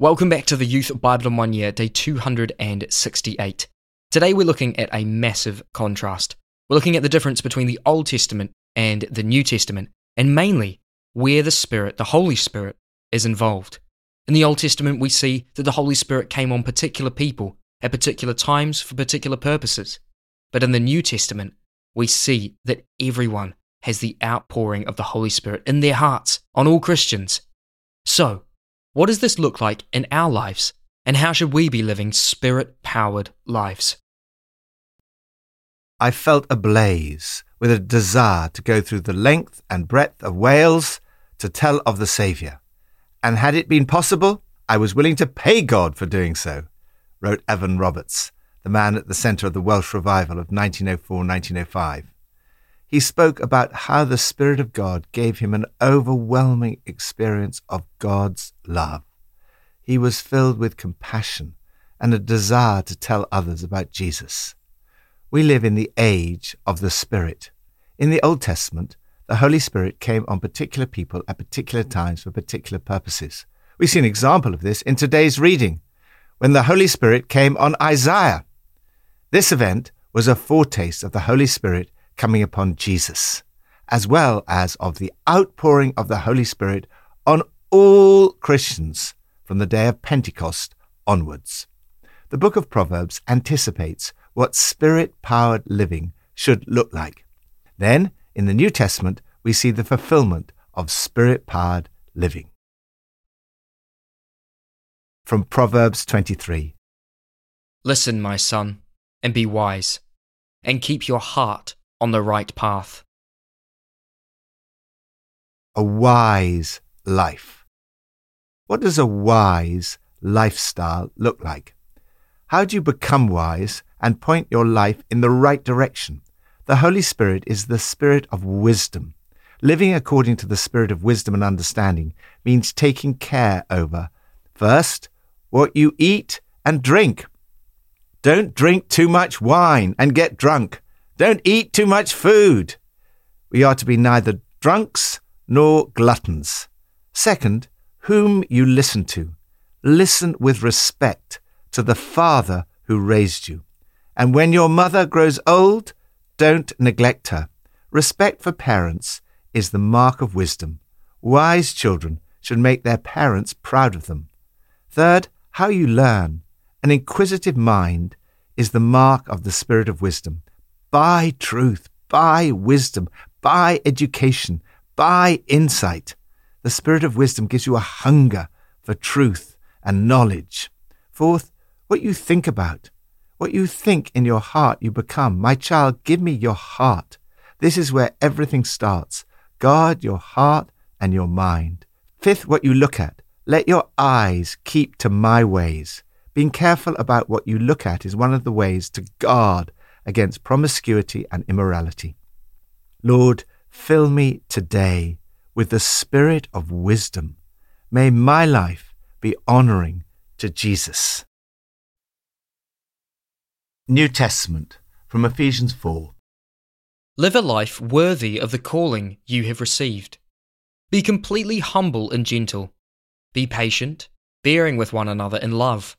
Welcome back to the Youth Bible in One Year, day 268. Today we're looking at a massive contrast. We're looking at the difference between the Old Testament and the New Testament, and mainly where the Spirit, the Holy Spirit, is involved. In the Old Testament, we see that the Holy Spirit came on particular people at particular times for particular purposes. But in the New Testament, we see that everyone has the outpouring of the Holy Spirit in their hearts on all Christians. So, what does this look like in our lives? And how should we be living spirit powered lives? I felt ablaze with a desire to go through the length and breadth of Wales to tell of the Saviour. And had it been possible, I was willing to pay God for doing so, wrote Evan Roberts, the man at the centre of the Welsh revival of 1904 1905. He spoke about how the Spirit of God gave him an overwhelming experience of God's love. He was filled with compassion and a desire to tell others about Jesus. We live in the age of the Spirit. In the Old Testament, the Holy Spirit came on particular people at particular times for particular purposes. We see an example of this in today's reading, when the Holy Spirit came on Isaiah. This event was a foretaste of the Holy Spirit coming upon Jesus, as well as of the outpouring of the Holy Spirit on all Christians from the day of Pentecost onwards. The book of Proverbs anticipates what spirit powered living should look like. Then, in the New Testament, we see the fulfillment of spirit powered living. From Proverbs 23 Listen, my son, and be wise, and keep your heart on the right path. A wise life. What does a wise lifestyle look like? How do you become wise and point your life in the right direction? The Holy Spirit is the spirit of wisdom. Living according to the spirit of wisdom and understanding means taking care over, first, what you eat and drink. Don't drink too much wine and get drunk. Don't eat too much food. We are to be neither drunks nor gluttons. Second, whom you listen to. Listen with respect to the Father who raised you. And when your mother grows old, don't neglect her. Respect for parents is the mark of wisdom. Wise children should make their parents proud of them. Third, how you learn. An inquisitive mind is the mark of the spirit of wisdom by truth, by wisdom, by education, by insight. The spirit of wisdom gives you a hunger for truth and knowledge. Fourth, what you think about. What you think in your heart, you become. My child, give me your heart. This is where everything starts. Guard your heart and your mind. Fifth, what you look at. Let your eyes keep to my ways. Being careful about what you look at is one of the ways to guard against promiscuity and immorality. Lord, fill me today with the spirit of wisdom. May my life be honoring to Jesus. New Testament from Ephesians 4. Live a life worthy of the calling you have received. Be completely humble and gentle. Be patient, bearing with one another in love.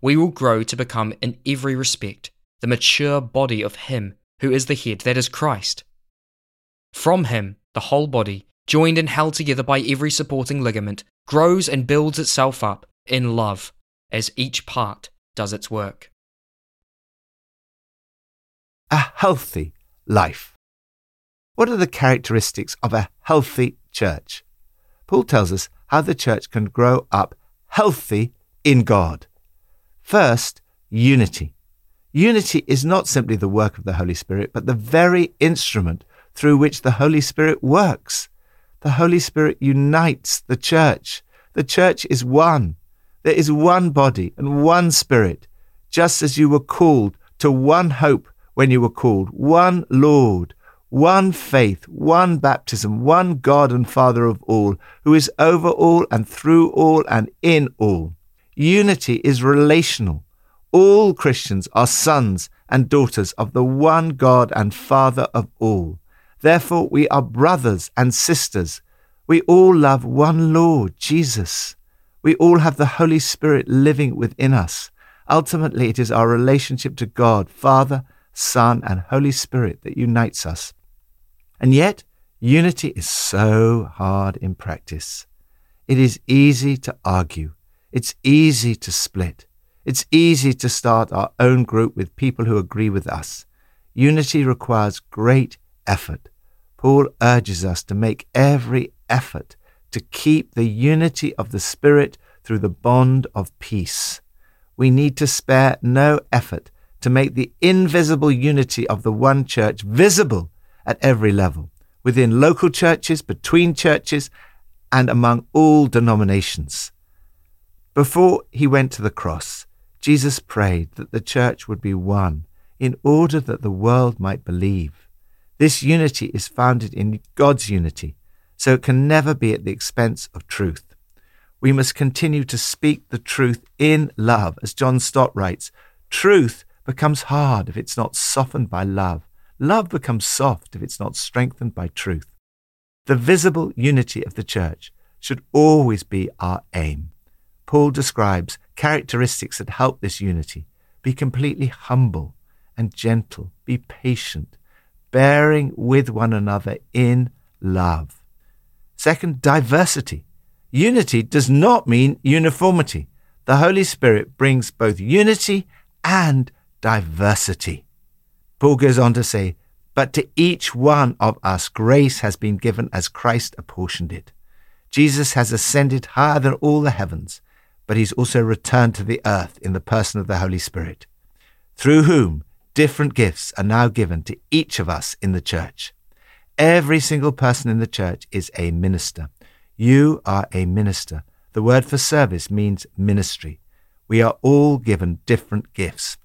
we will grow to become, in every respect, the mature body of Him who is the head, that is Christ. From Him, the whole body, joined and held together by every supporting ligament, grows and builds itself up in love as each part does its work. A healthy life. What are the characteristics of a healthy church? Paul tells us how the church can grow up healthy in God. First, unity. Unity is not simply the work of the Holy Spirit, but the very instrument through which the Holy Spirit works. The Holy Spirit unites the church. The church is one. There is one body and one spirit, just as you were called to one hope when you were called, one Lord, one faith, one baptism, one God and Father of all, who is over all and through all and in all. Unity is relational. All Christians are sons and daughters of the one God and Father of all. Therefore, we are brothers and sisters. We all love one Lord, Jesus. We all have the Holy Spirit living within us. Ultimately, it is our relationship to God, Father, Son, and Holy Spirit that unites us. And yet, unity is so hard in practice. It is easy to argue. It's easy to split. It's easy to start our own group with people who agree with us. Unity requires great effort. Paul urges us to make every effort to keep the unity of the Spirit through the bond of peace. We need to spare no effort to make the invisible unity of the one church visible at every level, within local churches, between churches, and among all denominations. Before he went to the cross, Jesus prayed that the church would be one in order that the world might believe. This unity is founded in God's unity, so it can never be at the expense of truth. We must continue to speak the truth in love. As John Stott writes, truth becomes hard if it's not softened by love. Love becomes soft if it's not strengthened by truth. The visible unity of the church should always be our aim. Paul describes characteristics that help this unity. Be completely humble and gentle. Be patient, bearing with one another in love. Second, diversity. Unity does not mean uniformity. The Holy Spirit brings both unity and diversity. Paul goes on to say, But to each one of us grace has been given as Christ apportioned it. Jesus has ascended higher than all the heavens, but he's also returned to the earth in the person of the Holy Spirit, through whom different gifts are now given to each of us in the church. Every single person in the church is a minister. You are a minister. The word for service means ministry. We are all given different gifts.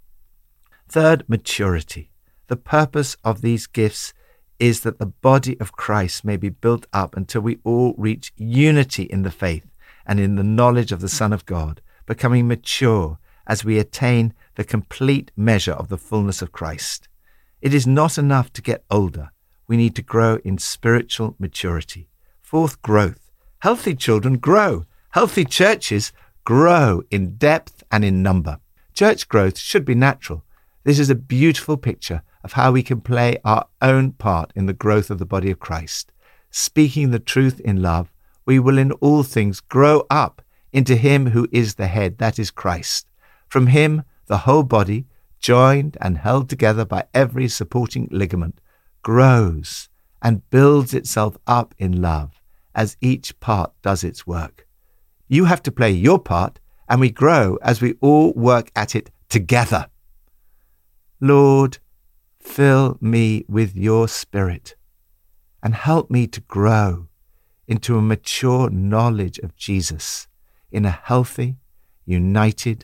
Third, maturity. The purpose of these gifts is that the body of Christ may be built up until we all reach unity in the faith and in the knowledge of the Son of God, becoming mature as we attain the complete measure of the fullness of Christ. It is not enough to get older. We need to grow in spiritual maturity. Fourth, growth. Healthy children grow. Healthy churches grow in depth and in number. Church growth should be natural. This is a beautiful picture of how we can play our own part in the growth of the body of Christ. Speaking the truth in love, we will in all things grow up into Him who is the head, that is Christ. From Him, the whole body, joined and held together by every supporting ligament, grows and builds itself up in love as each part does its work. You have to play your part, and we grow as we all work at it together. Lord, fill me with your Spirit and help me to grow into a mature knowledge of Jesus in a healthy, united,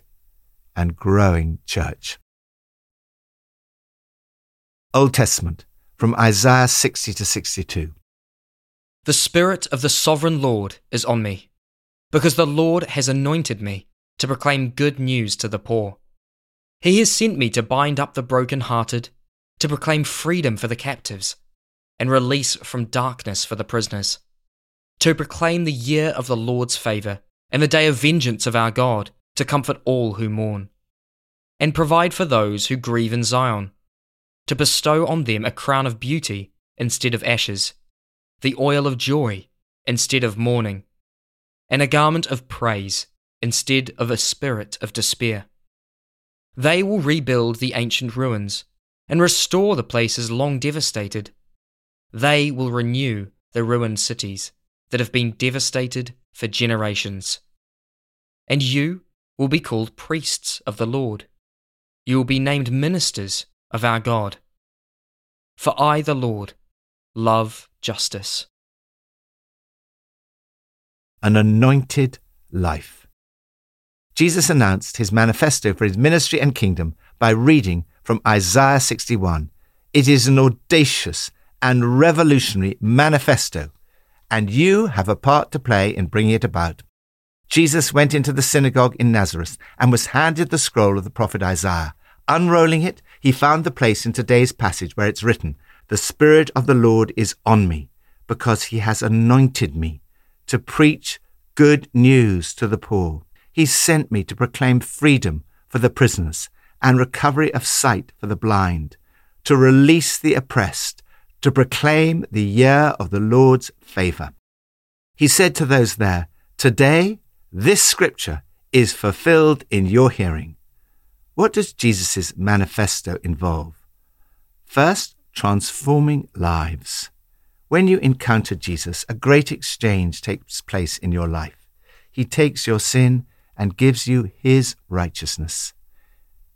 and growing church. Old Testament from Isaiah 60 to 62. The Spirit of the Sovereign Lord is on me, because the Lord has anointed me to proclaim good news to the poor. He has sent me to bind up the broken-hearted, to proclaim freedom for the captives, and release from darkness for the prisoners, to proclaim the year of the Lord's favour and the day of vengeance of our God, to comfort all who mourn, and provide for those who grieve in Zion, to bestow on them a crown of beauty instead of ashes the oil of joy instead of mourning, and a garment of praise instead of a spirit of despair. They will rebuild the ancient ruins and restore the places long devastated. They will renew the ruined cities that have been devastated for generations. And you will be called priests of the Lord. You will be named ministers of our God. For I, the Lord, love justice. An anointed life. Jesus announced his manifesto for his ministry and kingdom by reading from Isaiah 61. It is an audacious and revolutionary manifesto, and you have a part to play in bringing it about. Jesus went into the synagogue in Nazareth and was handed the scroll of the prophet Isaiah. Unrolling it, he found the place in today's passage where it's written, The Spirit of the Lord is on me, because he has anointed me to preach good news to the poor. He sent me to proclaim freedom for the prisoners and recovery of sight for the blind, to release the oppressed, to proclaim the year of the Lord's favor. He said to those there, Today, this scripture is fulfilled in your hearing. What does Jesus' manifesto involve? First, transforming lives. When you encounter Jesus, a great exchange takes place in your life. He takes your sin and gives you his righteousness.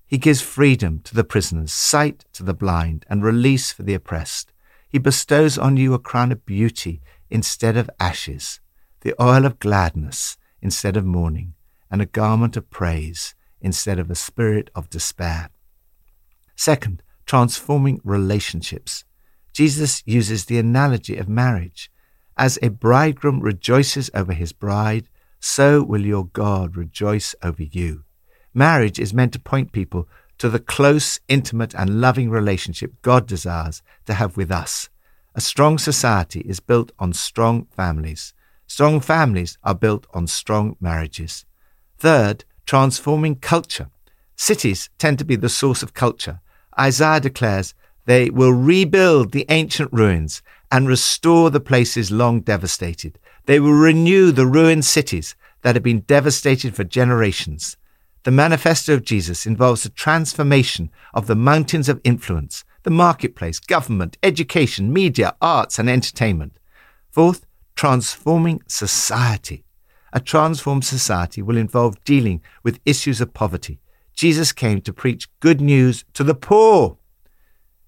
He gives freedom to the prisoners, sight to the blind, and release for the oppressed. He bestows on you a crown of beauty instead of ashes, the oil of gladness instead of mourning, and a garment of praise instead of a spirit of despair. Second, transforming relationships. Jesus uses the analogy of marriage. As a bridegroom rejoices over his bride, so will your God rejoice over you. Marriage is meant to point people to the close, intimate, and loving relationship God desires to have with us. A strong society is built on strong families. Strong families are built on strong marriages. Third, transforming culture. Cities tend to be the source of culture. Isaiah declares they will rebuild the ancient ruins and restore the places long devastated. They will renew the ruined cities that have been devastated for generations. The manifesto of Jesus involves a transformation of the mountains of influence, the marketplace, government, education, media, arts, and entertainment. Fourth, transforming society. A transformed society will involve dealing with issues of poverty. Jesus came to preach good news to the poor.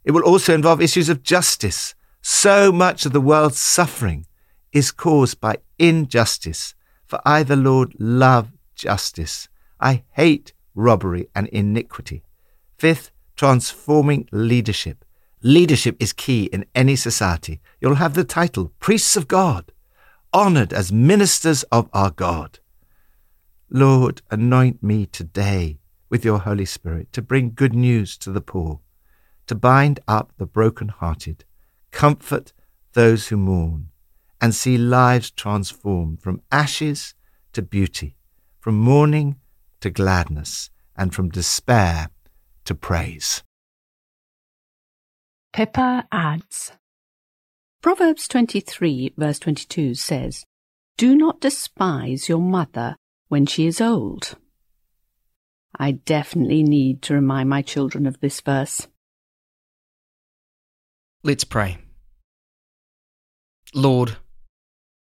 It will also involve issues of justice. So much of the world's suffering is caused by injustice. For I, the Lord, love justice. I hate robbery and iniquity. Fifth, transforming leadership. Leadership is key in any society. You'll have the title Priests of God, honored as ministers of our God. Lord, anoint me today with your Holy Spirit to bring good news to the poor, to bind up the broken-hearted, comfort those who mourn, and see lives transformed from ashes to beauty, from mourning to gladness, and from despair to praise. Pippa adds Proverbs 23, verse 22 says, Do not despise your mother when she is old. I definitely need to remind my children of this verse. Let's pray. Lord,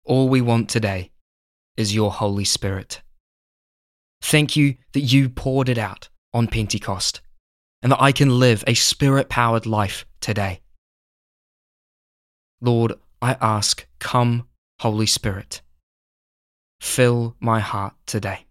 all we want today is your Holy Spirit. Thank you that you poured it out on Pentecost and that I can live a spirit powered life today. Lord, I ask, come, Holy Spirit. Fill my heart today.